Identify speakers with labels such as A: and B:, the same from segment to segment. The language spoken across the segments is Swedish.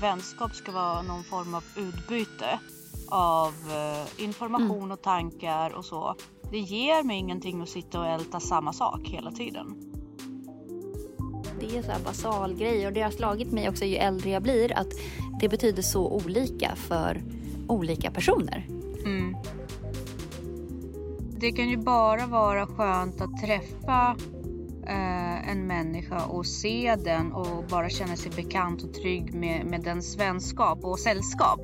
A: vänskap ska vara någon form av utbyte av eh, information
B: Mm.
A: och tankar och så. Det ger mig ingenting att sitta och älta samma sak hela tiden.
B: Det är så här basal grej och det har slagit mig också ju äldre jag blir att det betyder så olika för olika personer.
A: Mm. Det kan ju bara vara skönt att träffa eh, en människa och se den och bara känna sig bekant och trygg med, med dens vänskap och sällskap.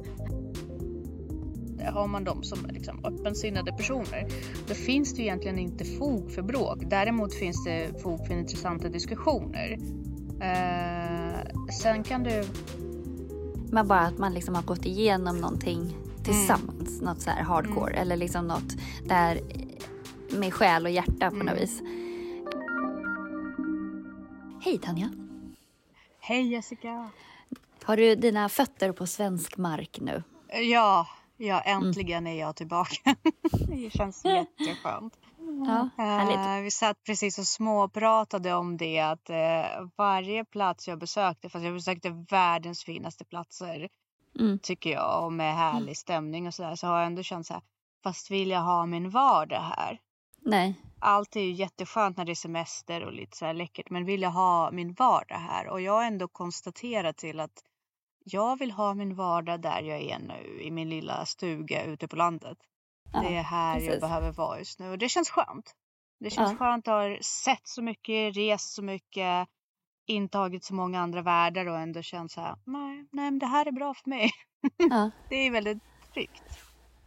A: Har man dem som liksom öppensinnade personer, då finns det egentligen inte fog för bråk. Däremot finns det fog för intressanta diskussioner. Eh, sen kan du
B: Men bara att man liksom har gått igenom någonting tillsammans. Något så här hardcore eller liksom något där med själ och hjärta på något vis. Hej Tanja!
A: Hej Jessica!
B: Har du dina fötter på svensk mark nu?
A: Ja, ja äntligen är jag tillbaka. det känns jätteskönt.
B: Ja.
A: Eh, vi satt precis och småpratade om det att eh, varje plats jag besökte, fast jag besökte världens finaste platser
B: Mm.
A: tycker jag och med härlig stämning och sådär så har jag ändå känt så här, fast vill jag ha min vardag här?
B: Nej.
A: Allt är ju jätteskönt när det är semester och lite så här läckert men vill jag ha min vardag här? Och jag har ändå konstaterat till att jag vill ha min vardag där jag är nu i min lilla stuga ute på landet.
B: Ja,
A: det är här jag
B: precis.
A: behöver vara just nu och det känns skönt. Det känns
B: Ja.
A: skönt att ha sett så mycket, rest så mycket, intagit så många andra världar och ändå känt så här, nej, nej men det här är bra för mig.
B: Ja,
A: Det är väldigt tryggt.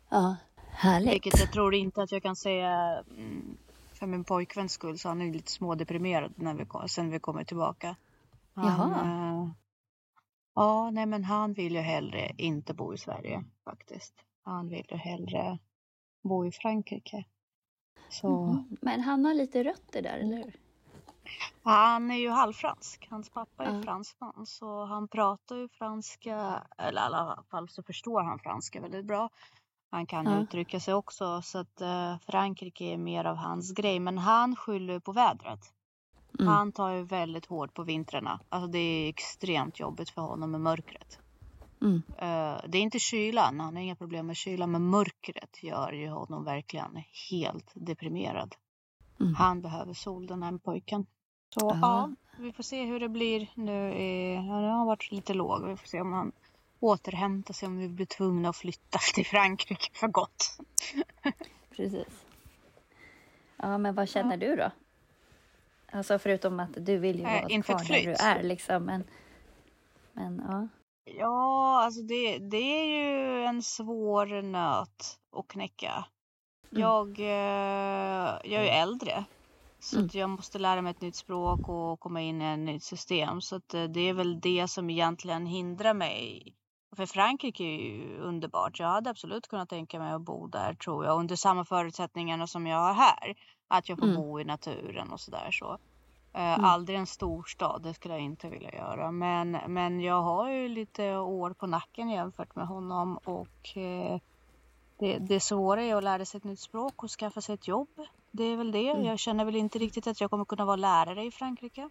B: ja. Härligt.
A: Vilket jag tror inte att jag kan säga mm, för min pojkväns skull så han är lite smådeprimerad när vi, kom- sen vi kommer tillbaka. Han,
B: Jaha.
A: eh, ja, nej men han vill ju hellre inte bo i Sverige faktiskt. Han vill ju hellre bo i Frankrike. Så
B: Mhm. Men han har lite rötter där, eller hur?
A: han är ju halvfransk. Hans pappa är
B: Ja.
A: fransman så han pratar ju franska, eller i alla fall så förstår han franska väldigt bra. Han kan
B: Ja.
A: uttrycka sig också så att eh, Frankrike är mer av hans grej. Men han skyller på vädret.
B: Mm.
A: Han tar ju väldigt hårt på vintrarna. Alltså det är extremt jobbigt för honom med mörkret.
B: Mm.
A: Eh, det är inte kylan, han har inga problem med kylan. Men mörkret gör ju honom verkligen helt deprimerad.
B: Mm.
A: Han behöver sol den här pojken. Så
B: Ja.
A: ja, vi får se hur det blir nu. I, det har varit lite låg. Vi får se om han återhämtar sig. Om vi blir tvungna att flytta till Frankrike för gott.
B: Precis. Ja, men vad känner du då? Alltså förutom att du vill ju
A: Eh,
B: vara
A: inför
B: kvar där du är liksom. Men, men ja.
A: Ja, alltså det, det är ju en svår nöt att knäcka.
B: Mm.
A: Jag, eh, jag är ju äldre. Så
B: Mm.
A: att jag måste lära mig ett nytt språk och komma in i ett nytt system. Så att eh, det är väl det som egentligen hindrar mig. För Frankrike är ju underbart. Jag hade absolut kunnat tänka mig att bo där tror jag. Under samma förutsättningarna som jag har här. Att jag får
B: Mm.
A: bo i naturen och sådär så. Eh, Aldrig en storstad, det skulle jag inte vilja göra. Men, men jag har ju lite år på nacken jämfört med honom. Och eh, det, det svåra är att lära sig ett nytt språk och skaffa sig ett jobb. Det är väl det.
B: Mm.
A: Jag känner väl inte riktigt att jag kommer kunna vara lärare i Frankrike.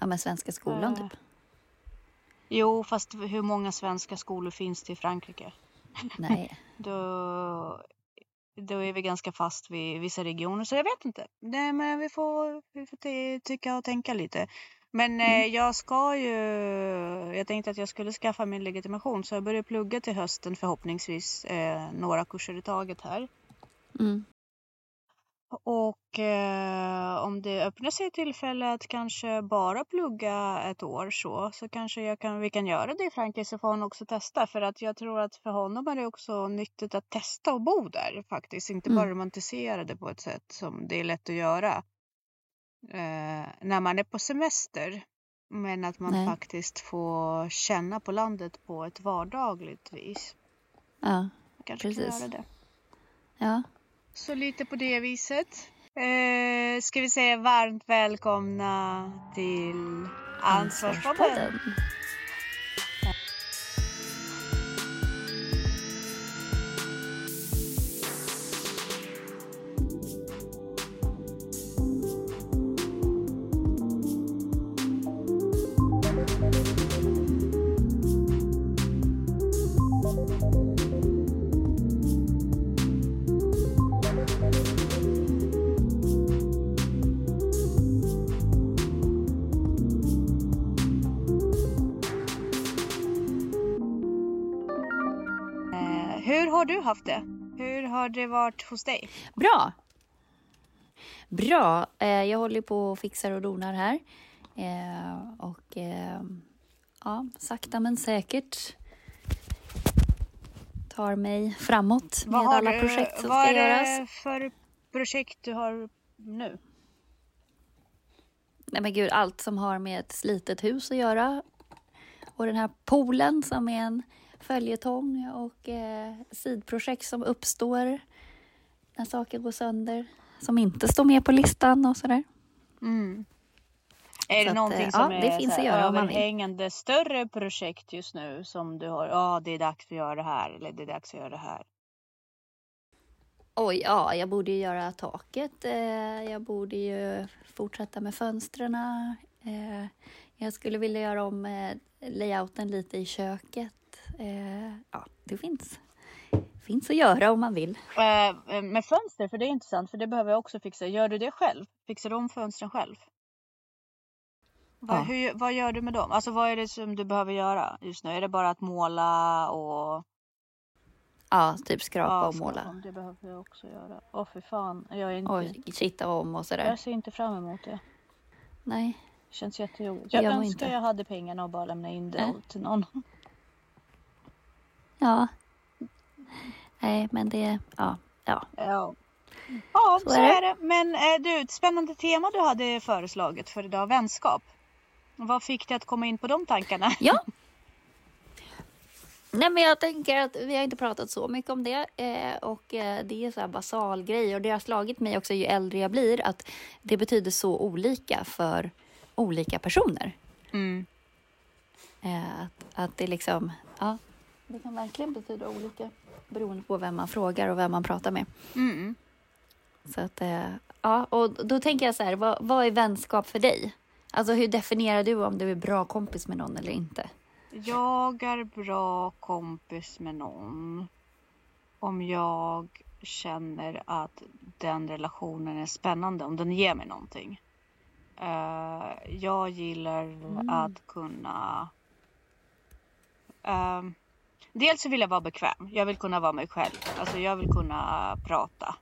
B: ja, men svenska skolan
A: Eh.
B: typ.
A: Jo, fast hur många svenska skolor finns det i Frankrike?
B: Nej.
A: Då, då är vi ganska fast vid vissa regioner, så jag vet inte. Nej, men vi får, vi får ty- tycka och tänka lite. Men eh, jag ska ju... Jag tänkte att jag skulle skaffa min legitimation, så jag börjar plugga till hösten förhoppningsvis eh, några kurser i taget här.
B: Mm.
A: Och eh, om det öppnar sig tillfälle att kanske bara plugga ett år så, så kanske jag kan, vi kan göra det i Frankrike så får han också testa. För att jag tror att för honom är det också nyttigt att testa och bo där faktiskt. Inte bara
B: Mm.
A: romantisera det på ett sätt som det är lätt att göra eh, när man är på semester. Men att man
B: Nej.
A: faktiskt får känna på landet på ett vardagligt vis.
B: Ja.
A: Kanske kan
B: Precis.
A: göra det.
B: Ja.
A: Så lite på det viset. Eh, ska vi säga varmt välkomna till Ansvarspodden.
B: Ansvarspodden.
A: Haft det? Hur har det varit hos dig?
B: Bra! Bra! Eh, jag håller på och fixar och donar här. Eh, och eh, ja, sakta men säkert tar mig framåt med alla
A: du,
B: projekt som
A: vad
B: ska
A: är det
B: göras.
A: för projekt du har nu?
B: Nej men gud, allt som har med ett slitet hus att göra. Och den här poolen som är en följetong och eh, sidprojekt som uppstår när saker går sönder. Som inte står med på listan och sådär.
A: Mm. Är
B: Så
A: det
B: att,
A: någonting
B: eh,
A: som
B: ja,
A: är
B: det finns att göra
A: överhängande större projekt just nu som du har? Ja, det är dags att göra det här eller det är dags att göra det här.
B: Oj, ja, jag borde ju göra taket. Eh, jag borde ju fortsätta med fönstren. Eh, jag skulle vilja göra om eh, layouten lite i köket. Eh, ja, det finns, finns att göra om man vill.
A: Eh, med fönster, för det är intressant, för det behöver jag också fixa. Gör du det själv? Fixar du om fönstren själv? Vad,
B: Ja.
A: hur, vad gör du med dem? Alltså vad är det som du behöver göra just nu? Är det bara att måla och
B: Ja, typ skrapa
A: Ja,
B: och måla.
A: fan, Det behöver jag också göra. Åh för fan. Jag, är inte,
B: Och kitta om och sådär.
A: jag ser inte fram emot det.
B: Nej,
A: Det känns jättejobbigt. Jag
B: man
A: önskar
B: inte.
A: jag hade pengarna och bara lämna in det
B: Nej.
A: till någon.
B: Ja. Nej, men det, ja, ja.
A: Ja, ja så,
B: Så är
A: är,
B: det.
A: det. Men eh, du, ett spännande tema du hade föreslagit för idag, vänskap. Vad fick dig att komma in på de tankarna?
B: Ja. Nej, men jag tänker att vi har inte pratat så mycket om det eh, och eh, det är så här basal grej och det har slagit mig också ju äldre jag blir att det betyder så olika för olika personer.
A: Mm.
B: Att, att det liksom, ja, det kan verkligen betyda olika beroende på vem man frågar och vem man pratar med.
A: Mm.
B: Så att, eh, ja, och då tänker jag så här, vad, vad är vänskap för dig? Alltså hur definierar du om du är bra kompis med någon eller inte?
A: Jag är bra kompis med någon om jag känner att den relationen är spännande, om den ger mig någonting. Eh, jag gillar
B: Mm.
A: att kunna... Dels så vill jag vara bekväm. Jag vill kunna vara mig själv. Alltså jag vill kunna prata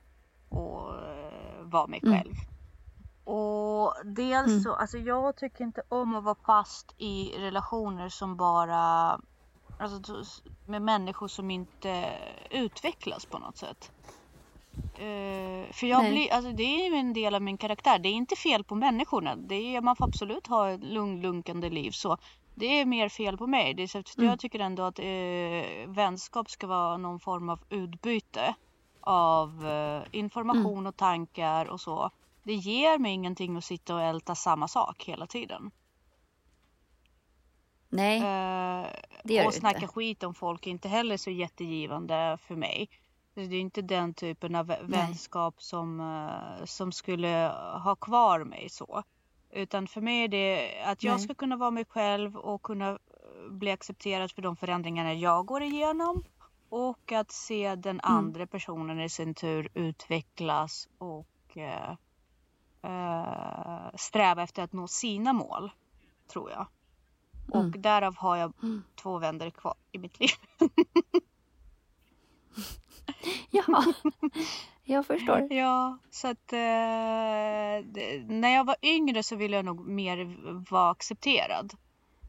A: och eh, vara mig
B: Mm.
A: själv. Och dels
B: Mm.
A: så, alltså jag tycker inte om att vara fast i relationer som bara, alltså med människor som inte utvecklas på något sätt. Eh, för jag
B: Nej.
A: blir, alltså det är ju en del av min karaktär. Det är inte fel på människorna. Det är, man får absolut ha ett lugn, lunkande liv så. Det är mer fel på mig. Det är så att
B: Mm.
A: Jag tycker ändå att eh, vänskap ska vara någon form av utbyte av eh, information
B: Mm.
A: och tankar och så. Det ger mig ingenting att sitta och älta samma sak hela tiden.
B: Nej,
A: Eh,
B: det gör
A: och
B: du
A: snacka
B: inte.
A: skit om folk är inte heller så jättegivande för mig. Det är inte den typen av
B: Nej.
A: vänskap som, eh, som skulle ha kvar mig så. Utan för mig är det att jag
B: Nej.
A: ska kunna vara mig själv och kunna eh, bli accepterad för de förändringarna jag går igenom. Och att se den
B: Mm.
A: andra personen i sin tur utvecklas och eh, eh, sträva efter att nå sina mål. Tror jag. Och
B: Mm.
A: därav har jag
B: Mm.
A: två vänner kvar i mitt liv.
B: Ja, jag förstår.
A: Ja, så att eh, när jag var yngre så ville jag nog mer vara accepterad.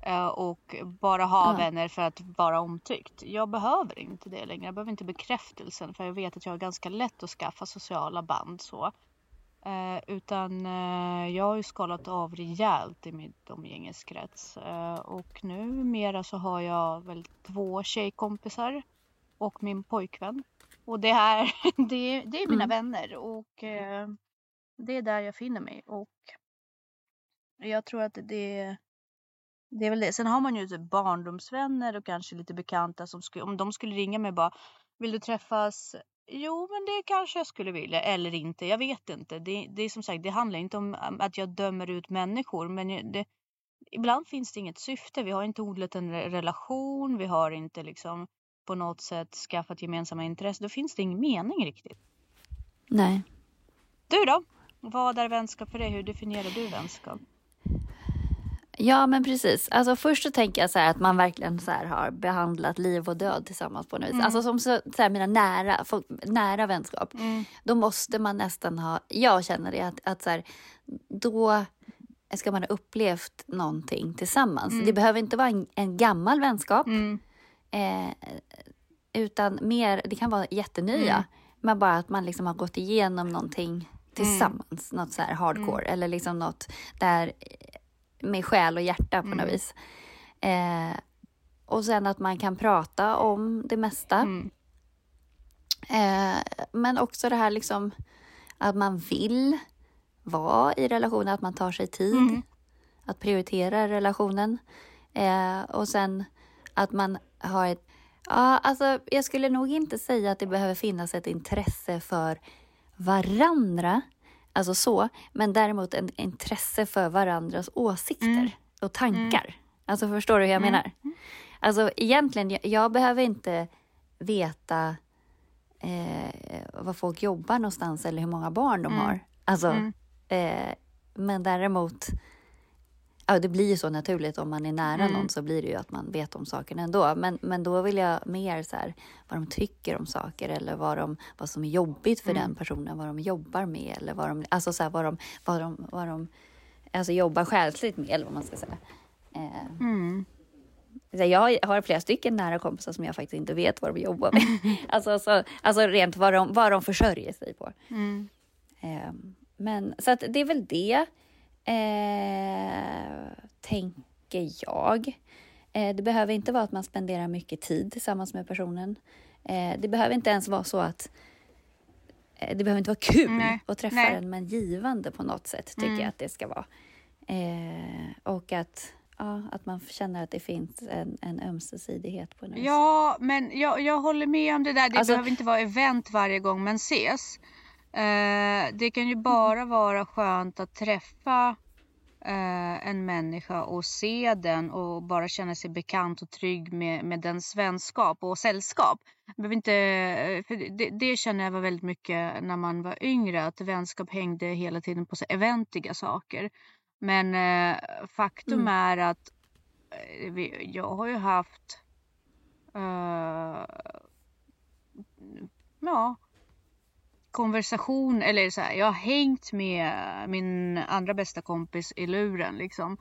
A: Eh, och bara ha
B: Ja.
A: vänner för att vara omtyckt. Jag behöver inte det längre. Jag behöver inte bekräftelsen för jag vet att jag har ganska lätt att skaffa sociala band så. Eh, utan eh, jag har ju skalat av rejält i mitt umgängeskrets. Eh, och numera så har jag väl två tjejkompisar och min pojkvän. Och det här, det, är- det är mina
B: Mm.
A: vänner och eh, det är där jag finner mig. Och jag tror att det, det är väl det. Sen har man ju typ barndomsvänner och kanske lite bekanta som skulle, om de skulle ringa mig bara, vill du träffas? Jo, men det kanske jag skulle vilja eller inte. Jag vet inte. Det, det är som sagt, det handlar inte om um, att jag dömer ut människor, men det, ibland finns det inget syfte. Vi har inte odlat en re- relation. Vi har inte liksom på något sätt skaffat gemensamma intressen. Då finns det ingen mening riktigt.
B: Nej.
A: Du då? Vad är vänskap för dig? Hur definierar du vänskap?
B: Ja, men precis. Alltså, först så tänker jag så här att man verkligen så har behandlat liv och död tillsammans på något vis.
A: Mm.
B: Alltså som så, så här, mina nära, folk, nära vänskap.
A: Mm.
B: Då måste man nästan ha, jag känner det, att, att så här, då ska man ha upplevt någonting tillsammans.
A: Mm.
B: Det behöver inte vara en, en gammal vänskap,
A: Mm.
B: Eh, utan mer, det kan vara jättenya.
A: Mm.
B: Men bara att man liksom har gått igenom någonting tillsammans, något så här hardcore
A: Mm.
B: eller liksom något där med själ och hjärta på något
A: Mm.
B: vis. Eh, och sen att man kan prata om det mesta.
A: Mm.
B: Eh, men också det här liksom att man vill vara i relationen, att man tar sig tid
A: Mm.
B: att prioritera relationen. Eh, och sen att man har ett... Ja, alltså jag skulle nog inte säga att det behöver finnas ett intresse för varandra, alltså så, men däremot en intresse för varandras åsikter
A: Mm.
B: och tankar. Alltså förstår du hur jag
A: Mm.
B: menar? Alltså egentligen, jag, jag behöver inte veta eh, var folk jobbar någonstans eller hur många barn de
A: Mm.
B: har. Alltså,
A: Mm.
B: eh, men däremot, ja det blir ju så naturligt om man är nära
A: Mm.
B: någon så blir det ju att man vet om sakerna ändå. Men, men då vill jag mer så här, vad de tycker om saker eller vad, de, vad som är jobbigt för
A: Mm.
B: den personen, vad de jobbar med eller vad de, alltså så här, vad de, vad de, vad de alltså jobbar själsligt med eller vad man ska säga. Eh,
A: Mm.
B: Jag har flera stycken nära kompisar som jag faktiskt inte vet vad de jobbar med. alltså, så, alltså rent vad de, vad de försörjer sig på. Eh, men så att det är väl det, eh, tänker jag. Eh, det behöver inte vara att man spenderar mycket tid tillsammans med personen. Eh, det behöver inte ens vara så att eh, det behöver inte vara kul
A: Nej.
B: att träffa
A: Nej.
B: den, men givande på något sätt tycker
A: Mm.
B: jag att det ska vara. Eh, och att, ja, att man känner att det finns en, en ömsesidighet på något.
A: Ja, men jag, jag håller med om det där. Det
B: Alltså-
A: behöver inte vara event varje gång man ses. Eh, det kan ju bara vara skönt att träffa eh, en människa och se den och bara känna sig bekant och trygg med, med dens vänskap och sällskap. Behöver inte, eh, för det, det känner jag var väldigt mycket när man var yngre, att vänskap hängde hela tiden på så eventiga saker. Men eh, faktum
B: Mm.
A: är att eh, vi, jag har ju haft eh, ja, konversation eller så här, jag har hängt med min andra bästa kompis i luren liksom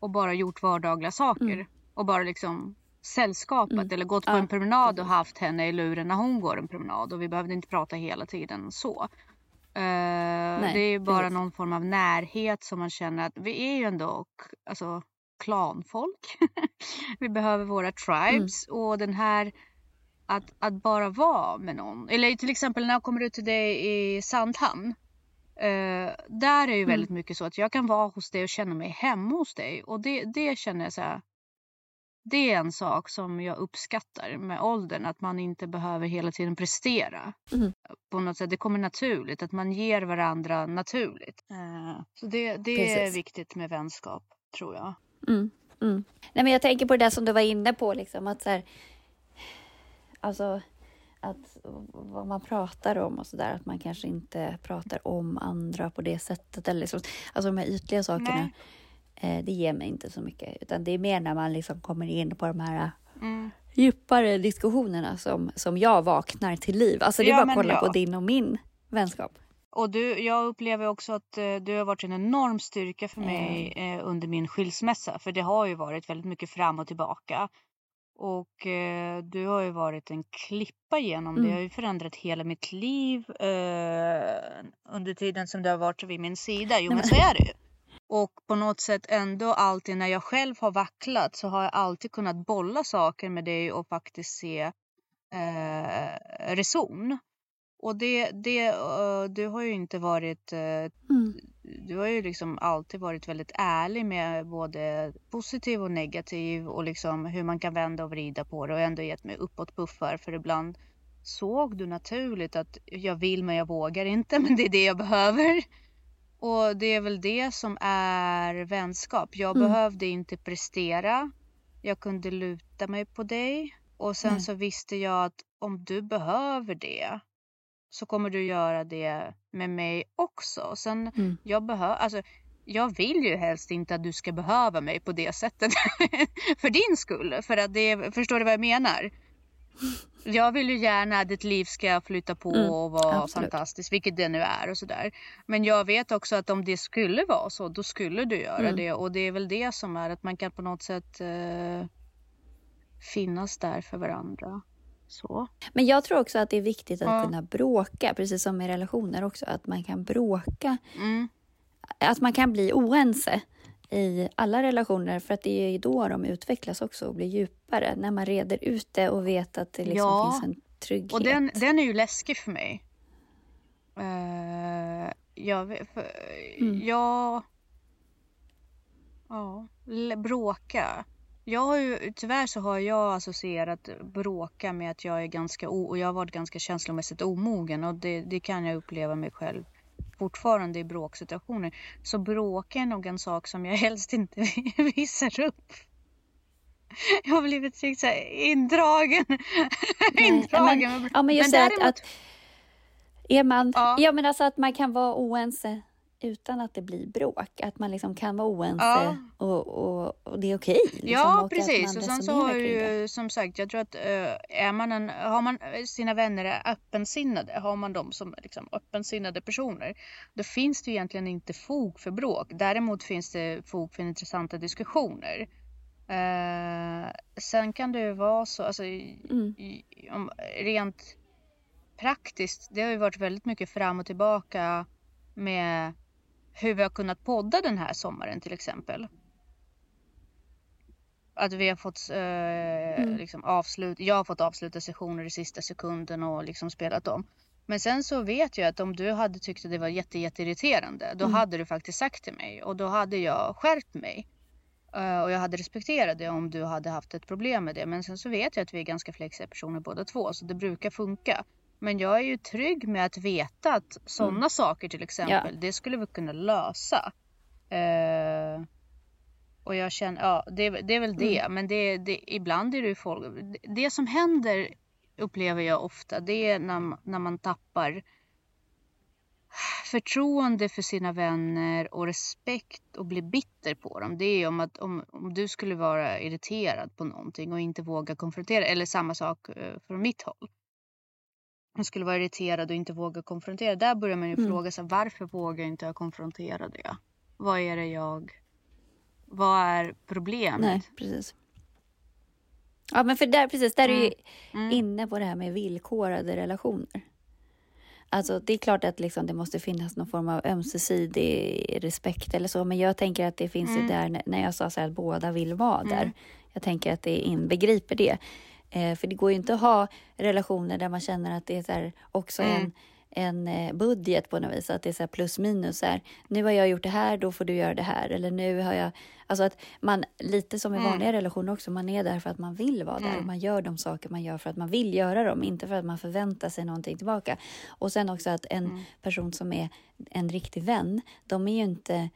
A: och bara gjort vardagliga saker
B: Mm.
A: och bara liksom sällskapat
B: Mm.
A: eller gått på
B: Ja,
A: en promenad och haft henne i luren när hon går en promenad och vi behövde inte prata hela tiden så. Eh, det är ju bara
B: precis.
A: någon form av närhet som man känner att vi är ju ändå alltså, klanfolk. vi behöver våra tribes och den här att, att bara vara med någon. Eller till exempel när jag kommer ut till dig i Sandhamn. Eh, där är ju
B: Mm.
A: väldigt mycket så att jag kan vara hos dig och känna mig hemma hos dig. Och det, det känner jag så här. Det är en sak som jag uppskattar med åldern. Att man inte behöver hela tiden prestera.
B: Mm.
A: På något sätt. Det kommer naturligt. Att man ger varandra naturligt. Eh, så det, det är viktigt med vänskap tror jag.
B: Mm, mm. Nej, men jag tänker på det där som du var inne på, liksom, att så här, alltså att vad man pratar om och sådär, att man kanske inte pratar om andra på det sättet. Eller liksom, alltså de här ytliga sakerna, eh, det ger mig inte så mycket. Utan det är mer när man liksom kommer in på de här
A: Mm.
B: djupare diskussionerna som, som jag vaknar till liv. Alltså det är
A: Ja,
B: bara att kolla
A: ja.
B: på din och min vänskap.
A: Och du, jag upplever också att eh, du har varit en enorm styrka för mig eh, under min skilsmässa. För det har ju varit väldigt mycket fram och tillbaka. Och eh, du har ju varit en klippa genom det.
B: Mm.
A: Det har ju förändrat hela mitt liv eh, under tiden som du har varit vid min sida. Jo men så är det ju. Och på något sätt ändå alltid när jag själv har vacklat så har jag alltid kunnat bolla saker med dig och faktiskt se eh, reson. Och det, det, eh, du har ju inte varit, eh,
B: Mm.
A: Du har ju liksom alltid varit väldigt ärlig med både positiv och negativ och liksom hur man kan vända och vrida på det och ändå gett mig uppåt puffar för ibland såg du naturligt att jag vill men jag vågar inte men det är det jag behöver. Och det är väl det som är vänskap. Jag
B: Mm.
A: behövde inte prestera. Jag kunde luta mig på dig och sen
B: Nej.
A: så visste jag att om du behöver det så kommer du göra det med mig också. Sen
B: Mm.
A: jag alltså jag vill ju helst inte att du ska behöva mig på det sättet. för din skull. För att det, förstår du vad jag menar? Jag vill ju gärna att ditt liv ska flytta på mm, och vara absolut. fantastiskt, vilket det nu är och sådär. Men jag vet också att om det skulle vara så, då skulle du göra mm. det. Och det är väl det som är att man kan på något sätt uh, finnas där för varandra. Så.
B: Men jag tror också att det är viktigt att ja. kunna bråka, precis som i relationer också, att man kan bråka. Mm. Att man kan bli oense i alla relationer för att det är då de utvecklas också och blir djupare. När man reder ut det och vet att det liksom ja. finns en trygghet.
A: Och den, den är ju läskig för mig. Uh, jag, för, mm. jag... Ja, bråka. Jag har ju, tyvärr så har jag associerat bråka med att jag är ganska o, och jag har varit ganska känslomässigt omogen och det, det kan jag uppleva mig själv fortfarande i bråksituationer. Så bråka är nog en sak som jag helst inte visar upp. Jag har blivit så här indragen. indragen.
B: Men, ja, men just men däremot... att, att är man, ja. ja men alltså att man kan vara oense utan att det blir bråk. Att man liksom kan vara oense ja. och, och, och, det är okej.
A: Liksom, ja, och precis. och sen så har ju som sagt, jag tror att uh, är man en, har man sina vänner är öppensinnade, har man dem som liksom, öppensinnade personer, då finns det egentligen inte fog för bråk. Däremot finns det fog för intressanta diskussioner. Uh, sen kan det ju vara så, alltså, mm. om, rent praktiskt, det har ju varit väldigt mycket fram och tillbaka med hur vi har kunnat podda den här sommaren till exempel. Att vi har fått eh, mm. liksom avslut, jag har fått avsluta sessioner i sista sekunden och liksom spelat om. Men sen så vet jag att om du hade tyckt att det var jätte, jätteirriterande, då mm. hade du faktiskt sagt till mig och då hade jag skärpt mig. Uh, och jag hade respekterat det om du hade haft ett problem med det. Men sen så vet jag att vi är ganska flexiga personer båda två, så det brukar funka. Men jag är ju trygg med att veta att sådana mm. saker till exempel, ja. det skulle vi kunna lösa. Uh, och jag känner, ja det, det är väl det. Mm. Men det, det, ibland är det ju folk, det som händer upplever jag ofta, det är när, när man tappar förtroende för sina vänner och respekt och blir bitter på dem. Det är om att om, om du skulle vara irriterad på någonting och inte våga konfrontera, eller samma sak uh, från mitt håll skulle vara irriterad och inte våga konfrontera. Där börjar man ju mm. fråga sig varför vågar inte jag konfrontera det? Vad är det jag... Vad är problemet?
B: Nej, precis. Ja, men för där, precis, där mm. är du mm. inne på det här med villkorade relationer. Alltså, det är klart att liksom, det måste finnas någon form av ömsesidig respekt eller så, men jag tänker att det finns mm. ju där när jag sa så här, att båda vill vara där. Mm. Jag tänker att det inbegriper det. Eh, för det går ju inte att ha relationer där man känner att det är så också mm. en, en eh, budget på något vis, att det är så plus minus. Här. Nu har jag gjort det här, då får du göra det här. Eller nu har jag... Alltså att man, lite som i mm. vanliga relationer också, man är där för att man vill vara där. Mm. Man gör de saker man gör för att man vill göra dem, inte för att man förväntar sig någonting tillbaka. Och sen också att en mm. person som är en riktig vän, de är ju inte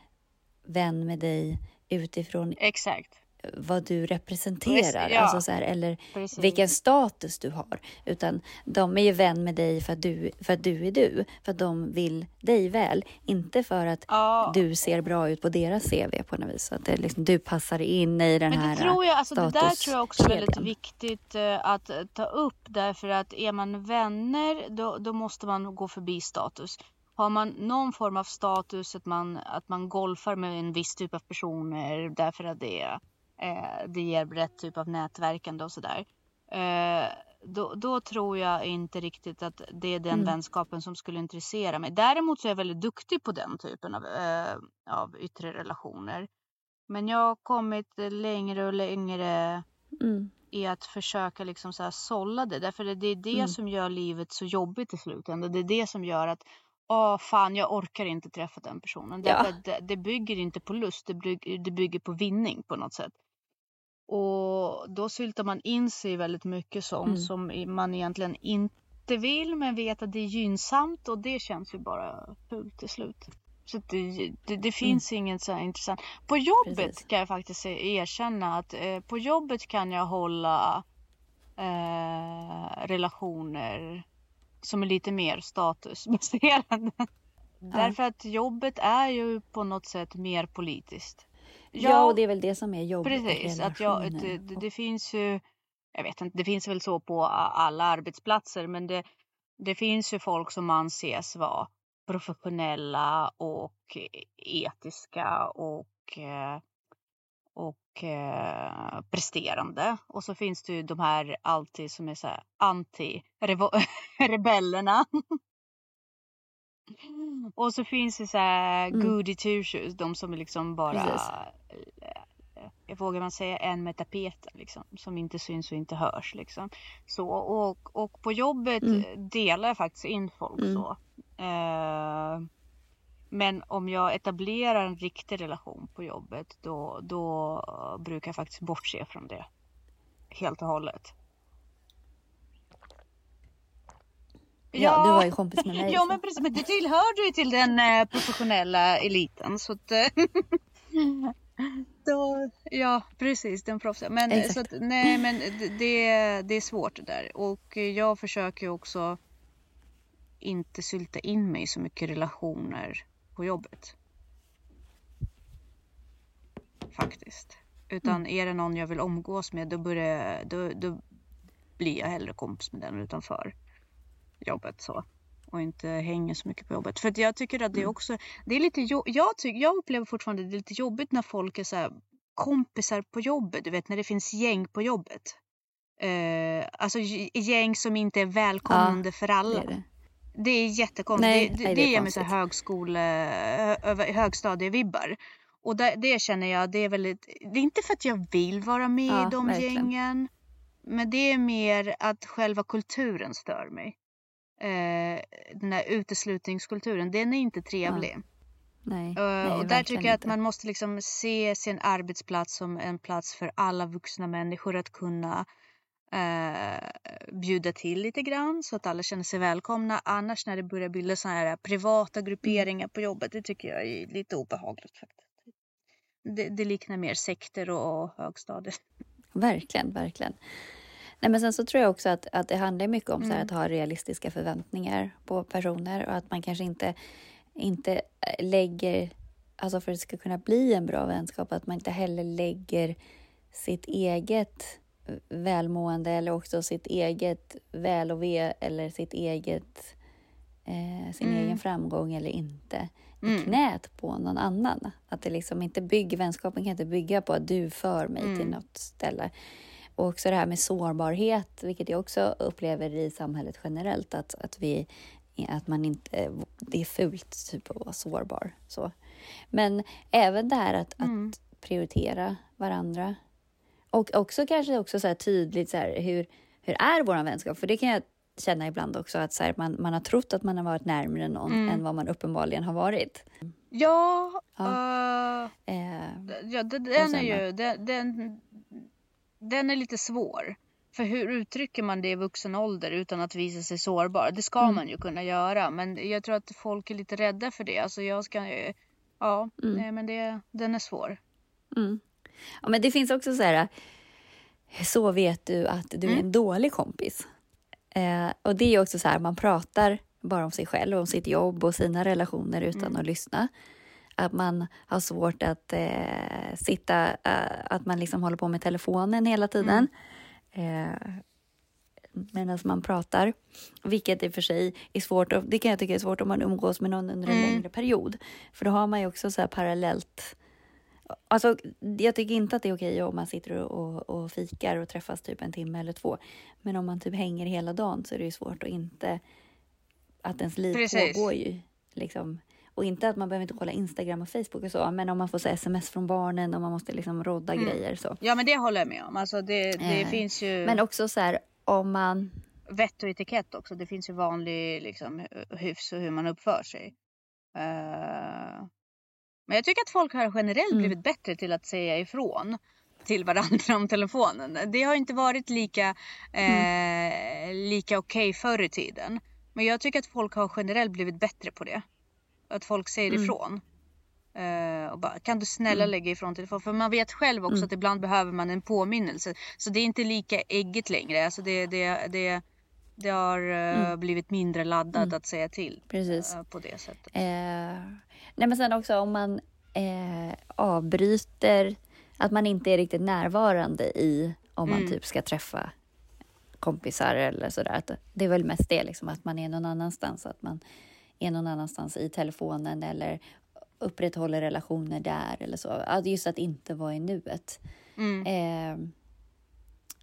B: vän med dig utifrån
A: Exakt
B: vad du representerar, ja. alltså så här, eller Precis. vilken status du har. Utan de är ju vän med dig för att du, för att du är du, för att de vill dig väl. Inte för att ja. du ser bra ut på deras CV på något vis. Så att det, liksom, du passar in i den
A: Men det
B: här
A: tror jag, alltså, Det där tror jag också är väldigt viktigt uh, att ta upp därför att är man vänner då, då måste man gå förbi status har man någon form av status att man, att man golfar med en viss typ av personer därför att det är eh, det ger rätt typ av nätverkande och sådär. Eh, då, då, tror jag inte riktigt att det är den mm. vänskapen som skulle intressera mig. Däremot så är jag väldigt duktig på den typen av, eh, av yttre relationer. Men jag har kommit längre och längre mm. i att försöka liksom så här sålla det. Därför det är det mm. som gör livet så jobbigt i slutändan. Det är det som gör att Åh fan, jag orkar inte träffa den personen. Ja. Det, det, bygger inte på lust, det bygger, det bygger på vinning på något sätt. Och då syltar man in sig väldigt mycket sånt mm. som man egentligen inte vill men vet att det är gynnsamt och det känns ju bara fult till slut. Så det, det, det finns mm. inget så intressant. På jobbet Precis. kan jag faktiskt erkänna att eh, på jobbet kan jag hålla eh, relationer som är lite mer statusbaserade. Därför att jobbet är ju på något sätt mer politiskt.
B: Ja, och det är väl det som är jobbet.
A: Precis, att jag, det, det, det finns ju, jag vet inte, det finns väl så på alla arbetsplatser, men det, det finns ju folk som anses vara professionella och etiska och, eh, och eh, presterande. Och så finns det ju de här alltid som är så här anti-rebellerna. Och så finns det så här mm. goody two shoes, de som är liksom bara Precis. Eh, vågar man säga en med tapeten liksom, som inte syns och inte hörs liksom. Så, och, och på jobbet mm. delar jag faktiskt in folk mm. så. Eh, men om jag etablerar en riktig relation på jobbet då, då brukar jag faktiskt bortse från det. Helt och hållet.
B: Ja, ja, du var ju kompis med mig.
A: ja, men precis. Men du tillhörde ju till den eh, professionella eliten. Så att, eh, då, ja, precis. Den proffsiga. Men, så att, nej, men det, det är svårt det där. Och jag försöker också inte sylta in mig så mycket relationer på jobbet. Faktiskt. Utan mm. är det någon jag vill omgås med då, börjar, då, då blir jag hellre kompis med den utanför jobbet så. Och inte hänger så mycket på jobbet. För jag tycker att det är mm. också, det är lite, jag, tycker, jag upplever fortfarande det är lite jobbigt när folk är så här, kompisar på jobbet. Du vet när det finns gäng på jobbet. Uh, alltså gäng som inte är välkomnande ja, för alla. Det är, det. det är jättekonstigt. Nej, det, det, det ger mig så högskole, högstadievibbar. Och det, det, känner jag, det är väldigt, det är inte för att jag vill vara med ja, i de verkligen. gängen. Men det är mer att själva kulturen stör mig eh, den här uteslutningskulturen, den är inte trevlig. Ja.
B: Nej, uh,
A: nej, och där tycker jag att man måste liksom se sin arbetsplats som en plats för alla vuxna människor att kunna uh, bjuda till lite grann så att alla känner sig välkomna. Annars när det börjar bilda sådana här privata grupperingar på jobbet, det tycker jag är lite obehagligt faktiskt. Det, det liknar mer sekter och högstadier.
B: Verkligen, verkligen. Nej, men sen så tror jag också att, att det handlar mycket om mm. så att ha realistiska förväntningar på personer och att man kanske inte, inte äh, lägger, alltså för att det ska kunna bli en bra vänskap, att man inte heller lägger sitt eget välmående eller också sitt eget väl och ve eller sitt eget, eh, sin mm. egen framgång eller inte i mm. knät på någon annan. Att det liksom inte bygger, vänskapen kan inte bygga på att du för mig till mm. något ställe. Och också det här med sårbarhet, vilket jag också upplever i samhället generellt, att, att, vi, att man inte, det är fult typ att vara sårbar. Så. Men även det här att, mm. att prioritera varandra. Och också kanske också så tydligt så här, hur, hur är vår vänskap? För det kan jag känna ibland också att så här, man, man har trott att man har varit närmare någon mm. än vad man uppenbarligen har varit.
A: Ja, ja. Uh, eh, ja den, den är ju, den, den, den är lite svår. För hur uttrycker man det i vuxen ålder utan att visa sig sårbar? Det ska mm. man ju kunna göra, men jag tror att folk är lite rädda för det. Alltså jag ska, ja, mm. nej, men det, den är svår.
B: Mm. Ja, men det finns också så här, så vet du att du är mm. en dålig kompis. Eh, och det är också så här, man pratar bara om sig själv, om sitt jobb och sina relationer utan mm. att lyssna att man har svårt att eh, sitta, eh, att man liksom håller på med telefonen hela tiden. Mm. Eh, medan man pratar. Vilket i och för sig är svårt, och det kan jag tycka är svårt om man umgås med någon under en mm. längre period. För då har man ju också så parallellt Alltså, jag tycker inte att det är okej om man sitter och, och fikar och träffas typ en timme eller två. Men om man typ hänger hela dagen så är det ju svårt att inte... Att ens liv Precis. pågår ju liksom och inte att man behöver inte kolla Instagram och Facebook och så, men om man får så sms från barnen och man måste liksom rodda mm. grejer så.
A: Ja, men det håller jag med om. Alltså det, det eh, finns ju.
B: Men också så här om man.
A: Vett och etikett också. Det finns ju vanlig liksom hyfs och hur man uppför sig. Uh... Men jag tycker att folk har generellt mm. blivit bättre till att säga ifrån till varandra om telefonen. Det har inte varit lika, mm. eh, lika okej okay förr i tiden. Men jag tycker att folk har generellt blivit bättre på det. Att folk säger mm. ifrån. Uh, och bara, kan du snälla mm. lägga ifrån telefonen? För man vet själv också mm. att ibland behöver man en påminnelse. Så det är inte lika äggigt längre. Alltså det, det, det, Det har eh,
B: Mm.
A: blivit mindre laddat
B: Mm.
A: att säga till
B: Precis.
A: eh, på det sättet.
B: Nej men sen också om man avbryter, att man inte är riktigt närvarande i om man
A: Mm.
B: typ ska träffa kompisar eller sådär. Det är väl mest det, liksom, att man är någon annanstans. Att man är någon annanstans i telefonen eller upprätthåller relationer där eller så. Just att inte vara i nuet.
A: Mm.
B: Eh,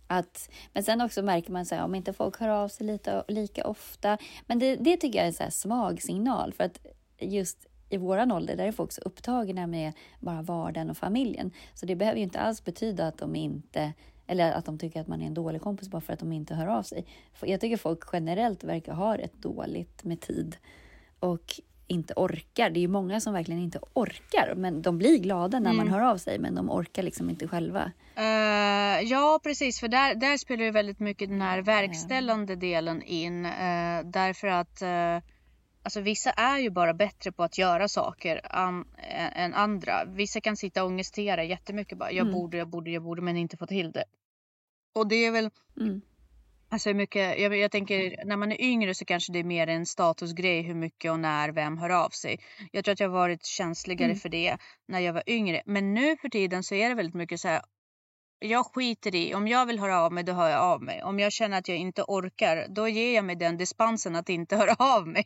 B: att, men sen också märker man så här, om inte folk hör av sig lite, lika ofta. Men det, det tycker jag är en svag signal. För att just i våran ålder, där är folk så upptagna med bara vardagen och familjen. Så det behöver ju inte alls betyda att de inte eller att de tycker att man är en dålig kompis bara för att de inte hör av sig. Jag tycker folk generellt verkar ha rätt dåligt med tid och inte orkar. Det är ju många som verkligen inte orkar, men de blir glada när man
A: Mm.
B: hör av sig, men de orkar liksom inte själva.
A: Eh, ja, precis. För där, där spelar ju väldigt mycket den här verkställande delen in. eh, därför att eh, alltså, vissa är ju bara bättre på att göra saker an, än, än andra. Vissa kan sitta och ångestera jättemycket. Bara, jag
B: Mm.
A: borde, jag borde, jag borde, men inte få till det. Och det är väl
B: Mm.
A: Alltså hur mycket, jag, jag tänker när man är yngre så kanske det är mer en statusgrej hur mycket och när vem hör av sig. Jag tror att jag varit känsligare
B: Mm.
A: för det när jag var yngre. Men nu för tiden så är det väldigt mycket så här. Jag skiter i, om jag vill höra av mig då hör jag av mig. Om jag känner att jag inte orkar då ger jag mig den dispensen att inte höra av mig.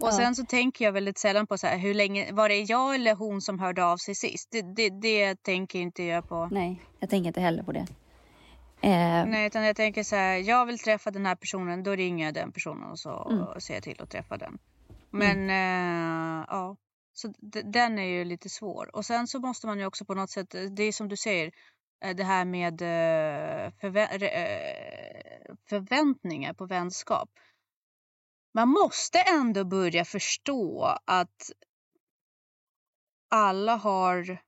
A: Och
B: Ja.
A: sen så tänker jag väldigt sällan på så här, hur länge, var det jag eller hon som hörde av sig sist? Det, det, det tänker inte jag på.
B: Nej, jag tänker inte heller på det. Eh,
A: Nej, utan jag tänker så här, jag vill träffa den här personen, då ringer jag den personen och så
B: Mm.
A: ser jag till att träffa den. Men eh, ja, så den är ju lite svår. Och sen så måste man ju också på något sätt, det är som du säger, eh, det här med eh, förvä- eh, förväntningar på vänskap. Man måste ändå börja förstå att alla har,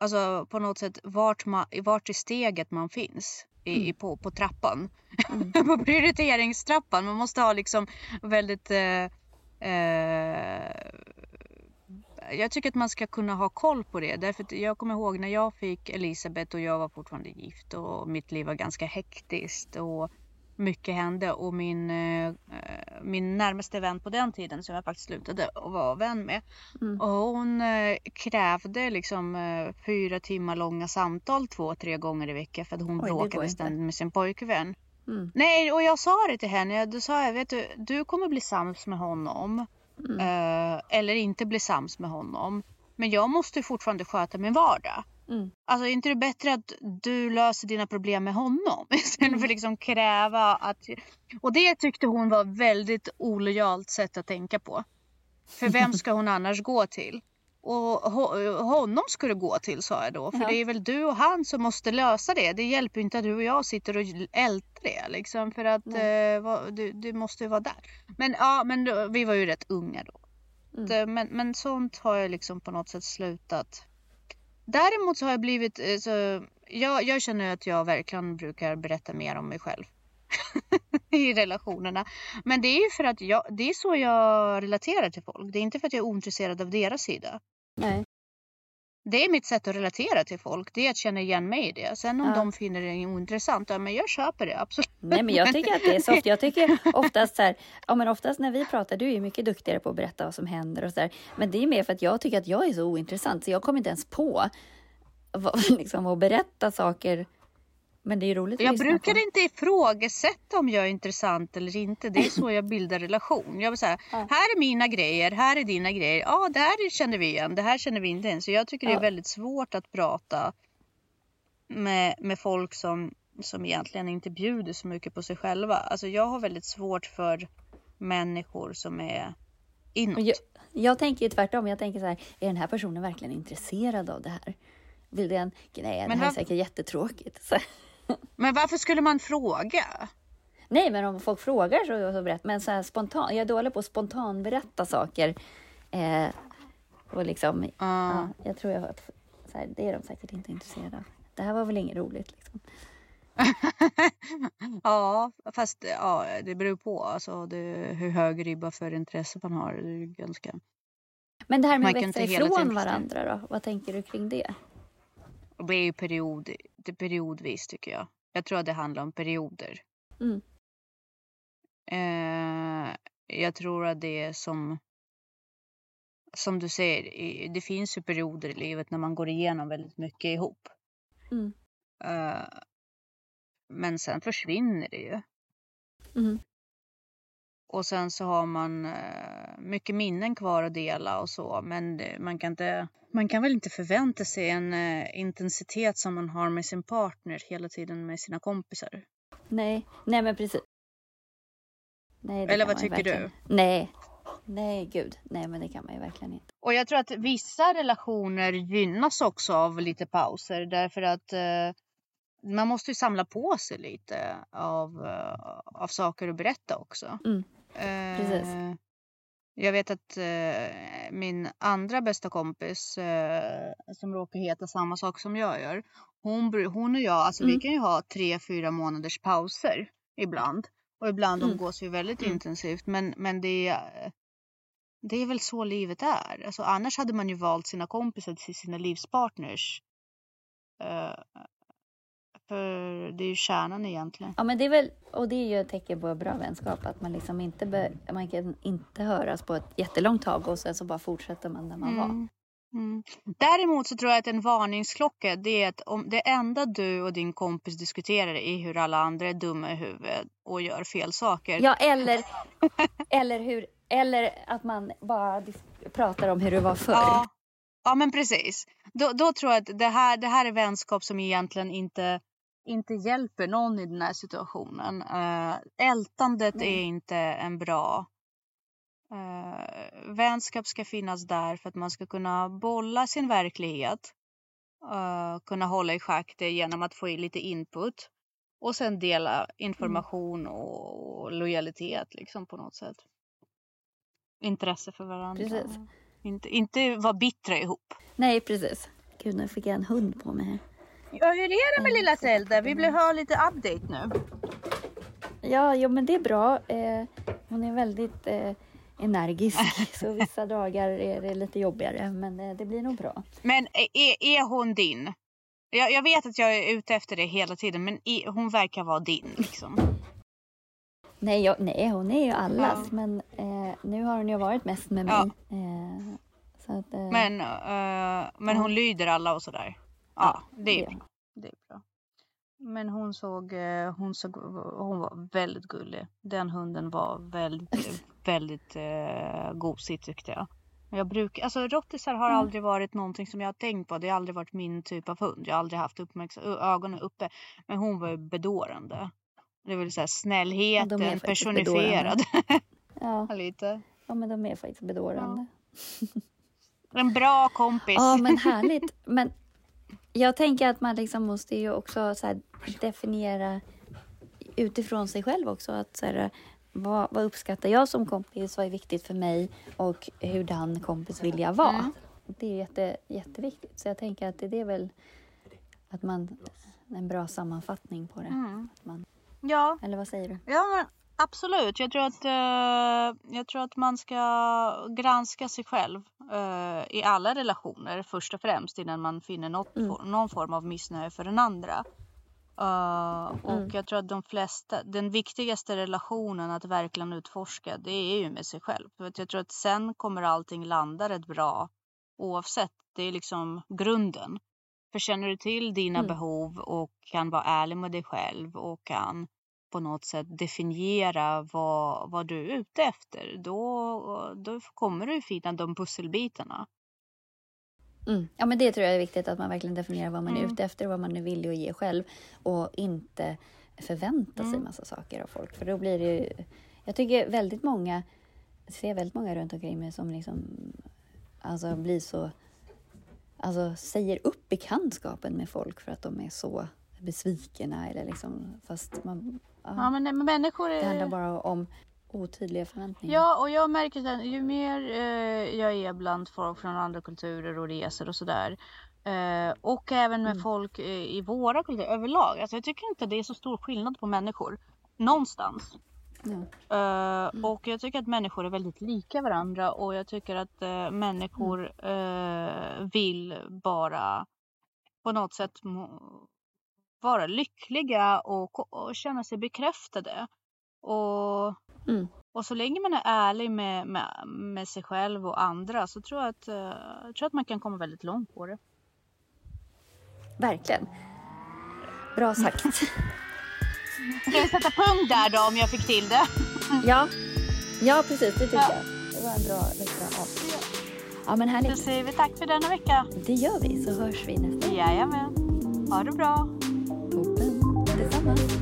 A: alltså på något sätt, vart, man, vart i steget man finns i,
B: Mm.
A: på, på trappan.
B: mm,
A: på prioriteringstrappan. Man måste ha liksom väldigt... Eh, eh, jag tycker att man ska kunna ha koll på det. Därför jag kommer ihåg när jag fick Elisabeth och jag var fortfarande gift och mitt liv var ganska hektiskt och mycket hände och min, eh, eh, min närmaste vän på den tiden som jag faktiskt slutade att vara vän med
B: mm,
A: och hon eh, krävde liksom eh, fyra timmar långa samtal två, tre gånger i veckan för att hon
B: Oj,
A: bråkade ständigt med sin pojkvän.
B: mm,
A: Nej, och jag sa det till henne. Jag- Då sa jag, vet du, du kommer bli sams med honom.
B: mm.
A: Eh, eller inte bli sams med honom. Men jag måste fortfarande sköta min vardag.
B: Mm.
A: Alltså är inte det bättre att du löser dina problem med honom? Istället
B: Mm.
A: för liksom kräva att... Och det tyckte hon var väldigt olojalt sätt att tänka på. För vem ska hon annars gå till? Och ho- honom ska du gå till sa jag då. För
B: Ja.
A: det är väl du och han som måste lösa det. Det hjälper inte att du och jag sitter och ältar det. Liksom, för att eh, du, du måste ju vara där. Men ja, men då, vi var ju rätt unga då.
B: Mm.
A: Det- Men, men sånt har jag liksom på något sätt slutat. Däremot så har jag blivit, eh, så, jag, jag känner att jag verkligen brukar berätta mer om mig själv. I relationerna. Men det är ju för att jag, det är så jag relaterar till folk. Det är inte för att jag är ointresserad av deras sida.
B: Nej.
A: Det är mitt sätt att relatera till folk. Det är att känna igen mig i det. Sen om
B: Ja.
A: de finner det ointressant, ja men jag köper det absolut.
B: Nej, men jag tycker att det är soft. Jag tycker oftast så här, ja men oftast när vi pratar, du är ju mycket duktigare på att berätta vad som händer och så där. Men det är mer för att jag tycker att jag är så ointressant så jag kommer inte ens på vad, liksom, att berätta saker. Men det är roligt
A: Jag brukar
B: på.
A: inte ifrågasätta om jag är intressant eller inte. Det är så jag bildar relation. Jag vill säga,
B: Ja.
A: här är mina grejer, här är dina grejer. Ja, det här känner vi igen, det här känner vi inte igen. Så jag tycker det
B: Ja.
A: är väldigt svårt att prata med, med folk som, som egentligen inte bjuder så mycket på sig själva. Alltså jag har väldigt svårt för människor som är inåt.
B: Jag, jag tänker tvärtom. Jag tänker så här, är den här personen verkligen intresserad av det här? Vill den, nej, det här är säkert jättetråkigt. Så,
A: Men varför skulle man fråga?
B: nej, men om folk frågar så, så berätt. Men så här spontan, jag är dålig på att spontan berätta saker. Eh, och liksom,
A: Ja.
B: Ja, jag tror jag att så här, det är de säkert inte intresserade av. Det här var väl inget roligt liksom.
A: ja, fast ja, det beror på alltså, det, hur hög ribba för intresse man har. Det är ganska...
B: Men det här med att växa ifrån varandra då? Vad tänker du kring det?
A: Det är ju period, det periodvis tycker jag. Jag tror att det handlar om perioder.
B: Mm.
A: Eh, jag tror att det är som som du säger, det finns ju perioder i livet när man går igenom väldigt mycket ihop.
B: Mm.
A: Uh, men sen försvinner det ju.
B: Mm.
A: Och sen så har man uh, mycket minnen kvar att dela och så. Men man, kan inte, man kan väl inte förvänta sig en uh, intensitet som man har med sin partner hela tiden med sina kompisar.
B: Nej, nej men precis. Nej,
A: Eller vad tycker
B: verkligen.
A: du?
B: Nej, nej gud, nej men det kan man ju verkligen inte.
A: Och jag tror att vissa relationer gynnas också av lite pauser därför att eh, man måste ju samla på sig lite av, av saker att berätta också.
B: Mm.
A: Precis. Uh, jag vet att uh, min andra bästa kompis som råkar heta samma sak som jag gör. Hon, hon och jag, alltså mm. vi kan ju ha tre, fyra månaders pauser ibland. Och ibland mm. umgås vi väldigt mm. intensivt. Men, men det, är, det är väl så livet är. Alltså, annars hade man ju valt sina kompisar till sina livspartners. För det är ju kärnan egentligen.
B: Ja, men det är väl, och det är ju ett tecken på bra vänskap, att man liksom inte, be, man kan inte höras på ett jättelångt tag och sen så bara fortsätter man där man mm. var.
A: Mm. Däremot så tror jag att en varningsklocka det är att om det enda du och din kompis diskuterar är hur alla andra är dumma i huvudet och gör fel saker.
B: Ja, eller, eller, hur, eller att man bara pratar om hur det var förr.
A: Ja, ja men precis. Då, då tror jag att det här, det här är vänskap som egentligen inte inte hjälper någon i den här situationen. Uh, ältandet Nej. är inte en bra... Uh, vänskap ska finnas där för att man ska kunna bolla sin verklighet. Uh, kunna hålla i schack det genom att få in lite input. Och sen dela mm. information mm. och lojalitet liksom på något sätt. Intresse för varandra.
B: Precis.
A: Inte, inte vara bittra ihop.
B: Nej, precis. Gud, nu fick jag en hund på mig här.
A: Ja, hur är det med lilla Zelda? Vi vill ha lite update nu.
B: Ja, jo, men det är bra. Eh, hon är väldigt eh, energisk, så vissa dagar är det lite jobbigare, men eh, det blir nog bra.
A: Men är, är hon din? Jag, jag, vet att jag är ute efter det hela tiden, men är, hon verkar vara din liksom.
B: Nej, jag, nej hon är ju allas, ja. men eh, nu har hon ju varit mest med mig. Ja. Eh,
A: att, eh, men men hon lyder alla och sådär? Ja, det är bra. Det är bra. Men hon såg, eh, hon såg, hon var väldigt gullig. Den hunden var väldigt, väldigt eh, gosig tyckte jag. Jag brukar, alltså rottisar har mm. aldrig varit någonting som jag har tänkt på. Det har aldrig varit min typ av hund. Jag har aldrig haft ögonen uppe. Men hon var ju bedårande. Det vill säga snällheten ja, personifierad.
B: ja.
A: Lite.
B: Ja men de är faktiskt bedårande.
A: Ja. En bra kompis.
B: Ja men härligt. Men jag tänker att man liksom måste ju också så definiera utifrån sig själv också. Att så här, vad, vad, uppskattar jag som kompis? Vad är viktigt för mig? Och hurdan kompis vill jag vara? Mm. Det är jätte, jätteviktigt. Så jag tänker att det är väl att man, en bra sammanfattning på det. Mm. Man,
A: ja.
B: Eller vad säger du?
A: Ja, men Absolut. Jag tror att, eh, jag tror att man ska granska sig själv eh, i alla relationer först och främst innan man finner något, mm. någon form av missnöje för den andra. Uh, och mm. jag tror att de flesta, den viktigaste relationen att verkligen utforska det är ju med sig själv. För jag tror att sen kommer allting landa rätt bra oavsett. Det är liksom grunden. För känner du till dina mm. behov och kan vara ärlig med dig själv och kan på något sätt definiera vad, vad du är ute efter, då, då kommer du finna de pusselbitarna.
B: Mm. Ja, men det tror jag är viktigt att man verkligen definierar vad man mm. är ute efter och vad man är villig att ge själv och inte förvänta sig mm. massa saker av folk. För då blir det ju... Jag tycker väldigt många, ser väldigt många runt omkring mig som liksom alltså blir så, alltså säger upp bekantskapen med folk för att de är så besvikna eller liksom, fast man...
A: Ja, men, men människor är...
B: Det handlar bara om otydliga förväntningar.
A: Ja, och jag märker att ju mer eh, jag är bland folk från andra kulturer och reser och sådär eh, och även med mm. folk eh, i våra kulturer överlag. Alltså jag tycker inte det är så stor skillnad på människor någonstans. Mm. Uh, och jag tycker att människor är väldigt lika varandra och jag tycker att uh, människor uh, vill bara på något sätt vara lyckliga och, och känna sig bekräftade. Och
B: Mm.
A: Och så länge man är ärlig med, med, med sig själv och andra så tror jag, att, eh, jag tror att man kan komma väldigt långt på det.
B: Verkligen. Bra sagt.
A: Ska vi sätta punkt där då om jag fick till det?
B: ja. ja, precis. Det tycker
A: Ja.
B: jag. Det var en bra, bra avslut. Ja, men
A: Då
B: härligt.
A: säger vi tack för denna vecka.
B: Det gör vi, så hörs vi nästa vecka.
A: Jajamän. Ha det bra.
B: Bye-bye.